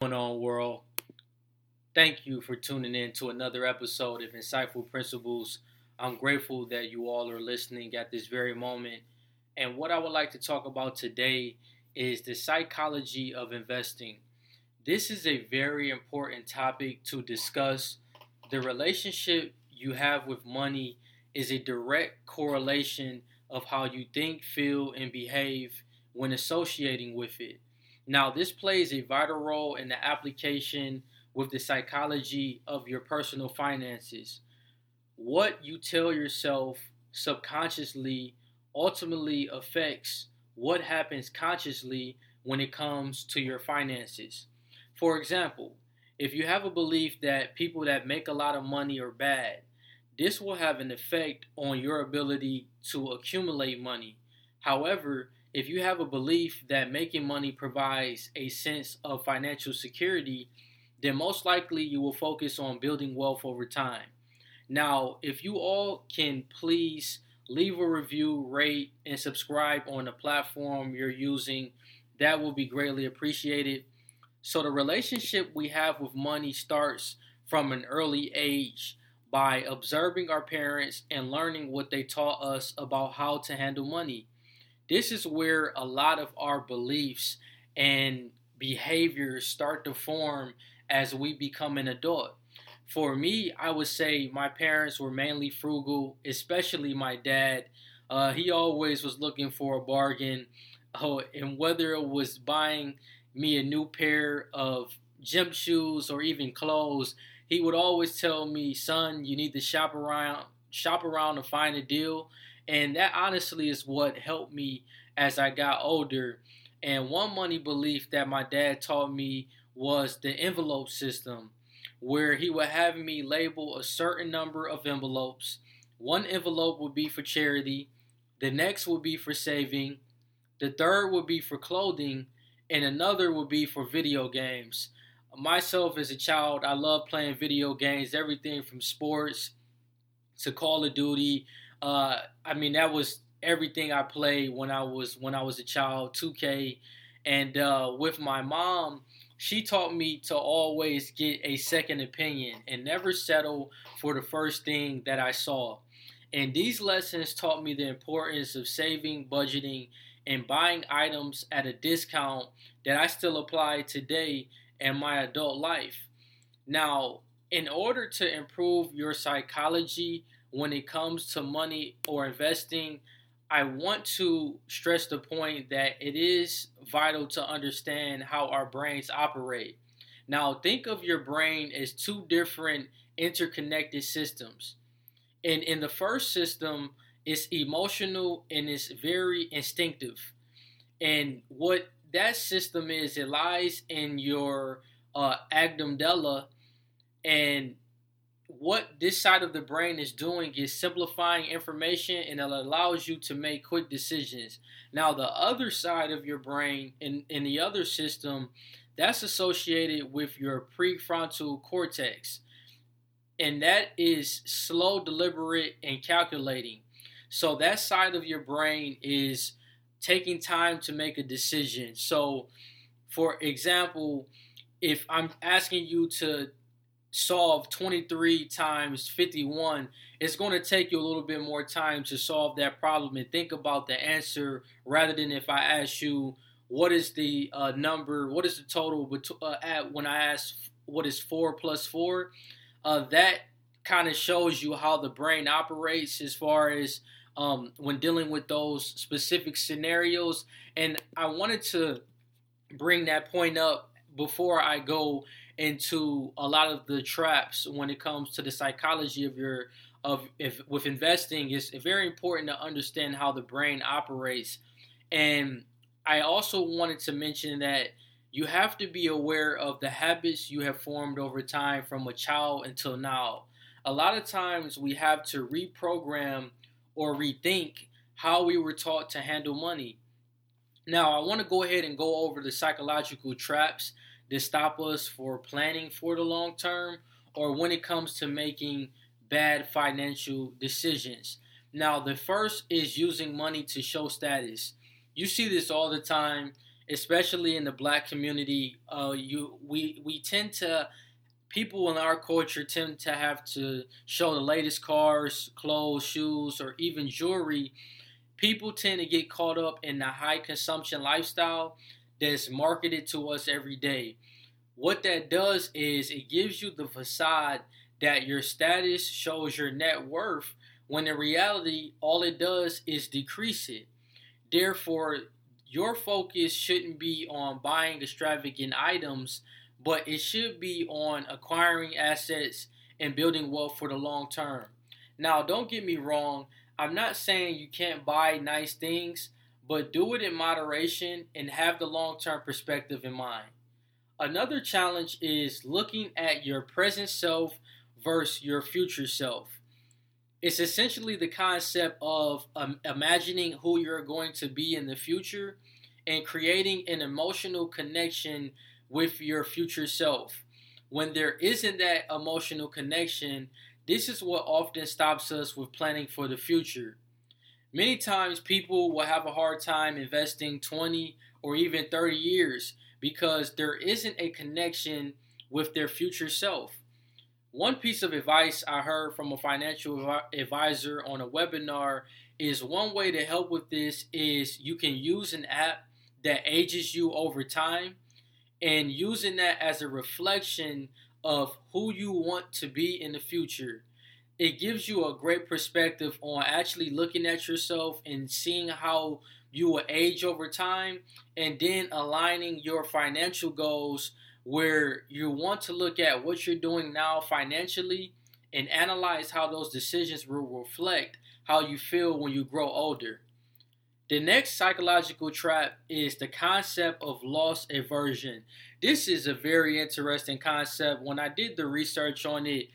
going on, world? Thank you for tuning in to another episode of Insightful Principles. I'm grateful that you all are listening at this very moment. And what I would like to talk about today is the psychology of investing. This is a very important topic to discuss. The relationship you have with money is a direct correlation of how you think, feel, and behave when associating with it. Now, this plays a vital role in the application with the psychology of your personal finances. What you tell yourself subconsciously ultimately affects what happens consciously when it comes to your finances. For example, if you have a belief that people that make a lot of money are bad, this will have an effect on your ability to accumulate money. However, if you have a belief that making money provides a sense of financial security, then most likely you will focus on building wealth over time. Now, if you all can please leave a review, rate, and subscribe on the platform you're using, that will be greatly appreciated. So, the relationship we have with money starts from an early age by observing our parents and learning what they taught us about how to handle money this is where a lot of our beliefs and behaviors start to form as we become an adult. For me, I would say my parents were mainly frugal, especially my dad. Uh, he always was looking for a bargain, oh, and whether it was buying me a new pair of gym shoes or even clothes, he would always tell me, "Son, you need to shop around, shop around to find a deal." And that honestly is what helped me as I got older. And one money belief that my dad taught me was the envelope system, where he would have me label a certain number of envelopes. One envelope would be for charity, the next would be for saving, the third would be for clothing, and another would be for video games. Myself as a child, I love playing video games, everything from sports to Call of Duty uh, I mean, that was everything I played when I was when I was a child. 2K, and uh, with my mom, she taught me to always get a second opinion and never settle for the first thing that I saw. And these lessons taught me the importance of saving, budgeting, and buying items at a discount that I still apply today in my adult life. Now, in order to improve your psychology when it comes to money or investing, I want to stress the point that it is vital to understand how our brains operate. Now, think of your brain as two different interconnected systems. And in the first system, it's emotional and it's very instinctive. And what that system is, it lies in your uh, amygdala, and what this side of the brain is doing is simplifying information and it allows you to make quick decisions. Now, the other side of your brain in, in the other system, that's associated with your prefrontal cortex. And that is slow, deliberate, and calculating. So, that side of your brain is taking time to make a decision. So, for example, if I'm asking you to solve 23 times 51, it's going to take you a little bit more time to solve that problem and think about the answer rather than if I ask you what is the uh, number, what is the total bet- uh, at when I ask what is 4 plus 4. Uh, that kind of shows you how the brain operates as far as um, when dealing with those specific scenarios. And I wanted to bring that point up before I go into a lot of the traps when it comes to the psychology of your of if with investing it's very important to understand how the brain operates. And i also wanted to mention that you have to be aware of the habits you have formed over time from a child until now. A lot of times we have to reprogram or rethink how we were taught to handle money. Now i want to go ahead and go over the psychological traps that stop us for planning for the long term or when it comes to making bad financial decisions. Now, the first is using money to show status. You see this all the time, especially in the black community. Uh, you we we tend to people in our culture tend to have to show the latest cars, clothes, shoes, or even jewelry. People tend to get caught up in the high consumption lifestyle that's marketed to us every day. What that does is it gives you the facade that your status shows your net worth, when in reality, all it does is decrease it. Therefore, your focus shouldn't be on buying extravagant items but it should be on acquiring assets and building wealth for the long term. Now, don't get me wrong, I'm not saying you can't buy nice things, but do it in moderation and have the long term perspective in mind. Another challenge is looking at your present self versus your future self. It's essentially the concept of um, imagining who you're going to be in the future and creating an emotional connection with your future self. When there isn't that emotional connection, this is what often stops us with planning for the future. Many times, people will have a hard time investing 20 or even 30 years because there isn't a connection with their future self. One piece of advice I heard from a financial advisor on a webinar is one way to help with this is you can use an app that ages you over time and using that as a reflection of who you want to be in the future. It gives you a great perspective on actually looking at yourself and seeing how you will age over time, and then aligning your financial goals where you want to look at what you're doing now financially and analyze how those decisions will reflect how you feel when you grow older. The next psychological trap is the concept of loss aversion. This is a very interesting concept. When I did the research on it,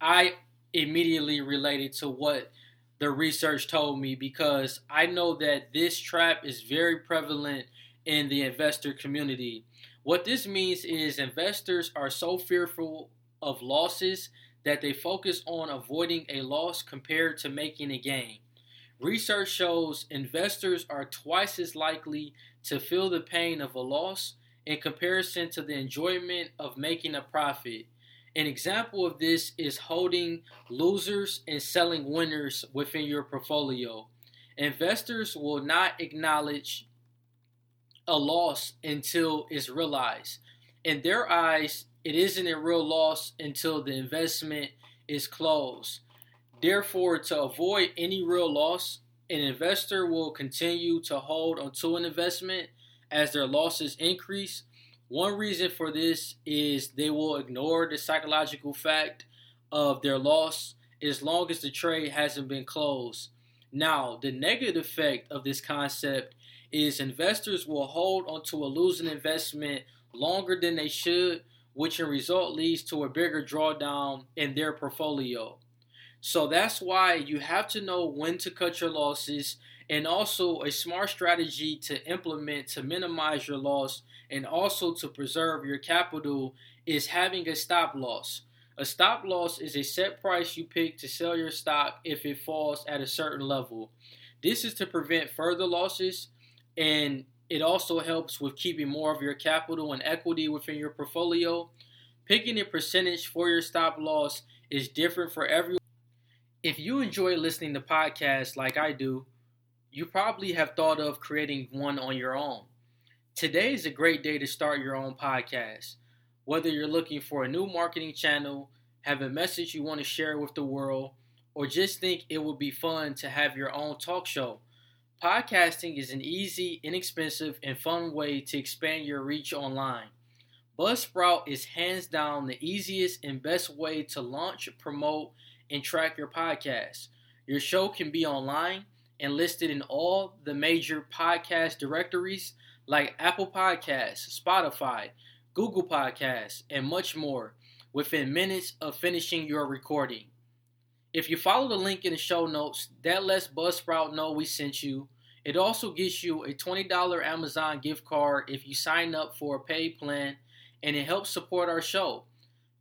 I immediately related to what the research told me because I know that this trap is very prevalent in the investor community. What this means is investors are so fearful of losses that they focus on avoiding a loss compared to making a gain. Research shows investors are twice as likely to feel the pain of a loss in comparison to the enjoyment of making a profit. An example of this is holding losers and selling winners within your portfolio. Investors will not acknowledge a loss until it's realized. In their eyes, it isn't a real loss until the investment is closed. Therefore, to avoid any real loss, an investor will continue to hold onto an investment as their losses increase. One reason for this is they will ignore the psychological fact of their loss as long as the trade hasn't been closed. Now, the negative effect of this concept is investors will hold onto a losing investment longer than they should, which in result leads to a bigger drawdown in their portfolio. So that's why you have to know when to cut your losses and also a smart strategy to implement to minimize your loss and also to preserve your capital is having a stop loss. A stop loss is a set price you pick to sell your stock if it falls at a certain level. This is to prevent further losses and it also helps with keeping more of your capital and equity within your portfolio. Picking a percentage for your stop loss is different for everyone. If you enjoy listening to podcasts like I do, you probably have thought of creating one on your own. Today is a great day to start your own podcast. Whether you're looking for a new marketing channel, have a message you want to share with the world, or just think it would be fun to have your own talk show, podcasting is an easy, inexpensive, and fun way to expand your reach online. Buzzsprout is hands down the easiest and best way to launch, promote, and track your podcast. Your show can be online and listed in all the major podcast directories like Apple Podcasts, Spotify, Google Podcasts, and much more within minutes of finishing your recording. If you follow the link in the show notes, that lets Buzzsprout know we sent you. It also gets you a $20 Amazon gift card if you sign up for a paid plan, and it helps support our show.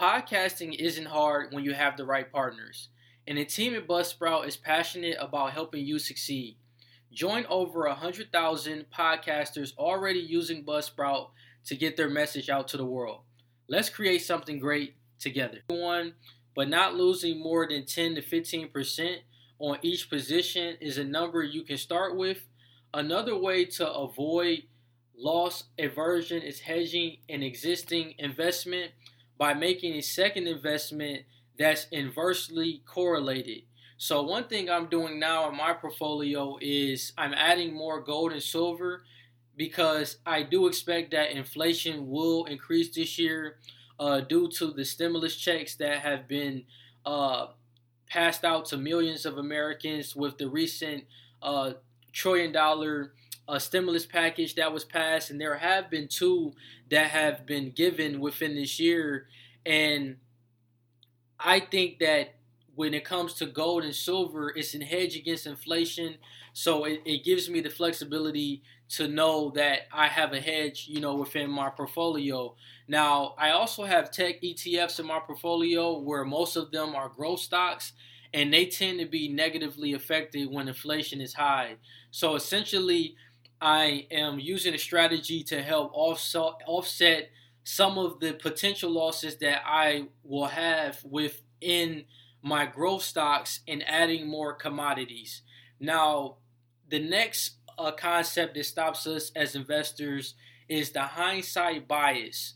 Podcasting isn't hard when you have the right partners, and the team at Buzzsprout is passionate about helping you succeed. Join over 100,000 podcasters already using Buzzsprout to get their message out to the world. Let's create something great together. One, but not losing more than 10 to 15% on each position is a number you can start with. Another way to avoid loss aversion is hedging an existing investment by making a second investment that's inversely correlated. So, one thing I'm doing now in my portfolio is I'm adding more gold and silver because I do expect that inflation will increase this year uh, due to the stimulus checks that have been uh, passed out to millions of Americans with the recent uh, trillion dollar uh, stimulus package that was passed, and there have been two that have been given within this year. And I think that when it comes to gold and silver, it's an hedge against inflation. So it, it gives me the flexibility to know that I have a hedge, you know, within my portfolio. Now, I also have tech ETFs in my portfolio where most of them are growth stocks and they tend to be negatively affected when inflation is high. So essentially, I am using a strategy to help offset, offset some of the potential losses that I will have within my growth stocks and adding more commodities. Now, the next uh, concept that stops us as investors is the hindsight bias,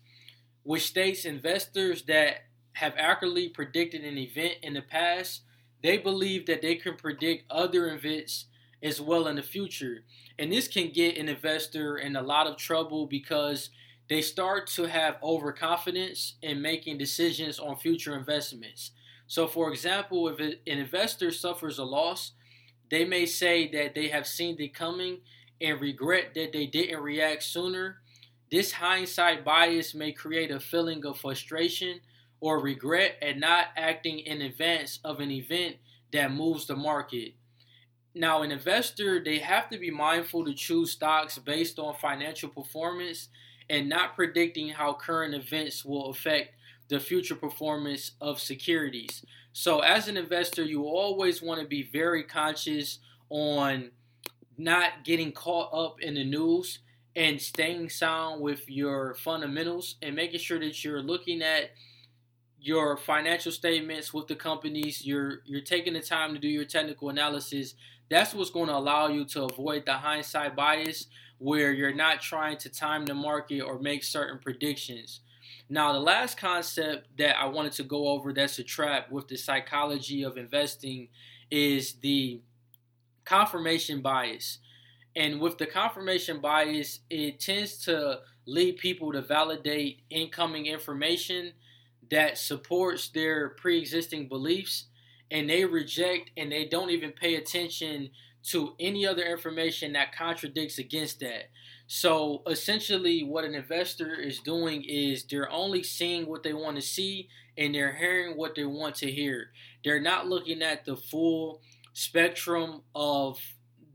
which states investors that have accurately predicted an event in the past, they believe that they can predict other events as well in the future. And this can get an investor in a lot of trouble because they start to have overconfidence in making decisions on future investments. So, for example, if an investor suffers a loss, they may say that they have seen it coming and regret that they didn't react sooner. This hindsight bias may create a feeling of frustration or regret at not acting in advance of an event that moves the market. Now, an investor, they have to be mindful to choose stocks based on financial performance and not predicting how current events will affect the future performance of securities. So, as an investor, you always want to be very conscious on not getting caught up in the news and staying sound with your fundamentals and making sure that you're looking at your financial statements with the companies you're you're taking the time to do your technical analysis that's what's going to allow you to avoid the hindsight bias where you're not trying to time the market or make certain predictions now, the last concept that I wanted to go over that's a trap with the psychology of investing is the confirmation bias. And with the confirmation bias, it tends to lead people to validate incoming information that supports their pre existing beliefs, and they reject and they don't even pay attention to any other information that contradicts against that. So essentially, what an investor is doing is they're only seeing what they want to see and they're hearing what they want to hear. They're not looking at the full spectrum of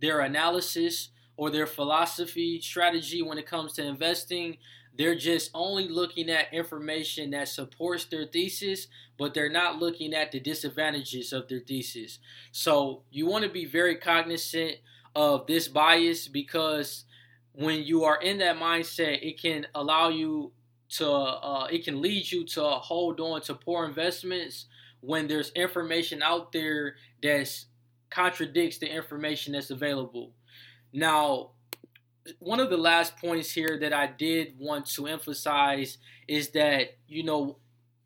their analysis or their philosophy strategy when it comes to investing. They're just only looking at information that supports their thesis, but they're not looking at the disadvantages of their thesis. So you want to be very cognizant of this bias because when you are in that mindset, it can allow you to, uh, it can lead you to hold on to poor investments when there's information out there that contradicts the information that's available. Now, one of the last points here that I did want to emphasize is that, you know,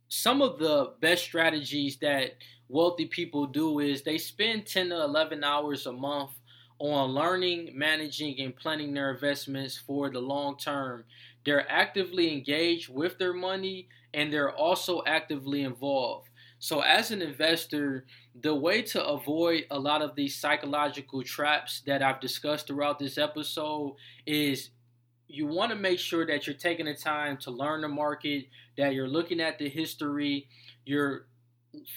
some of the best strategies that wealthy people do is they spend 10 to 11 hours a month on learning, managing, and planning their investments for the long term. They're actively engaged with their money and they're also actively involved. So, as an investor, the way to avoid a lot of these psychological traps that I've discussed throughout this episode is you want to make sure that you're taking the time to learn the market, that you're looking at the history, you're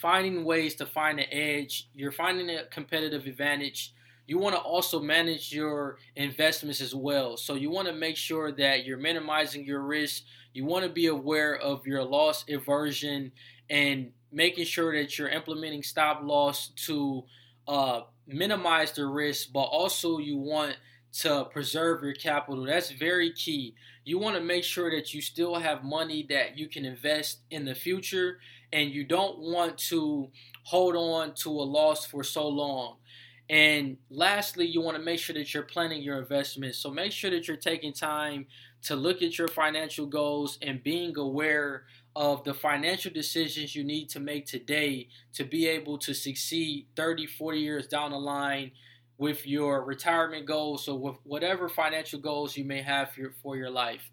finding ways to find an edge, you're finding a competitive advantage, you want to also manage your investments as well. So you want to make sure that you're minimizing your risk. You want to be aware of your loss aversion and making sure that you're implementing stop loss to uh, minimize the risk, but also you want to preserve your capital. That's very key. You want to make sure that you still have money that you can invest in the future and you don't want to hold on to a loss for so long. And lastly, you want to make sure that you're planning your investments. So make sure that you're taking time to look at your financial goals and being aware of the financial decisions you need to make today to be able to succeed 30, 40 years down the line with your retirement goals or with whatever financial goals you may have for your, for your life.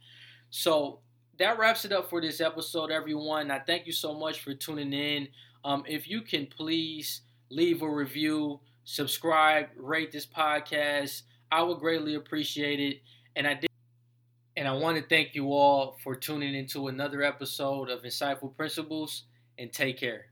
So that wraps it up for this episode, everyone. I thank you so much for tuning in. Um, if you can please leave a review, subscribe, rate this podcast, I would greatly appreciate it. And I did. And I want to thank you all for tuning into another episode of Insightful Principles and take care.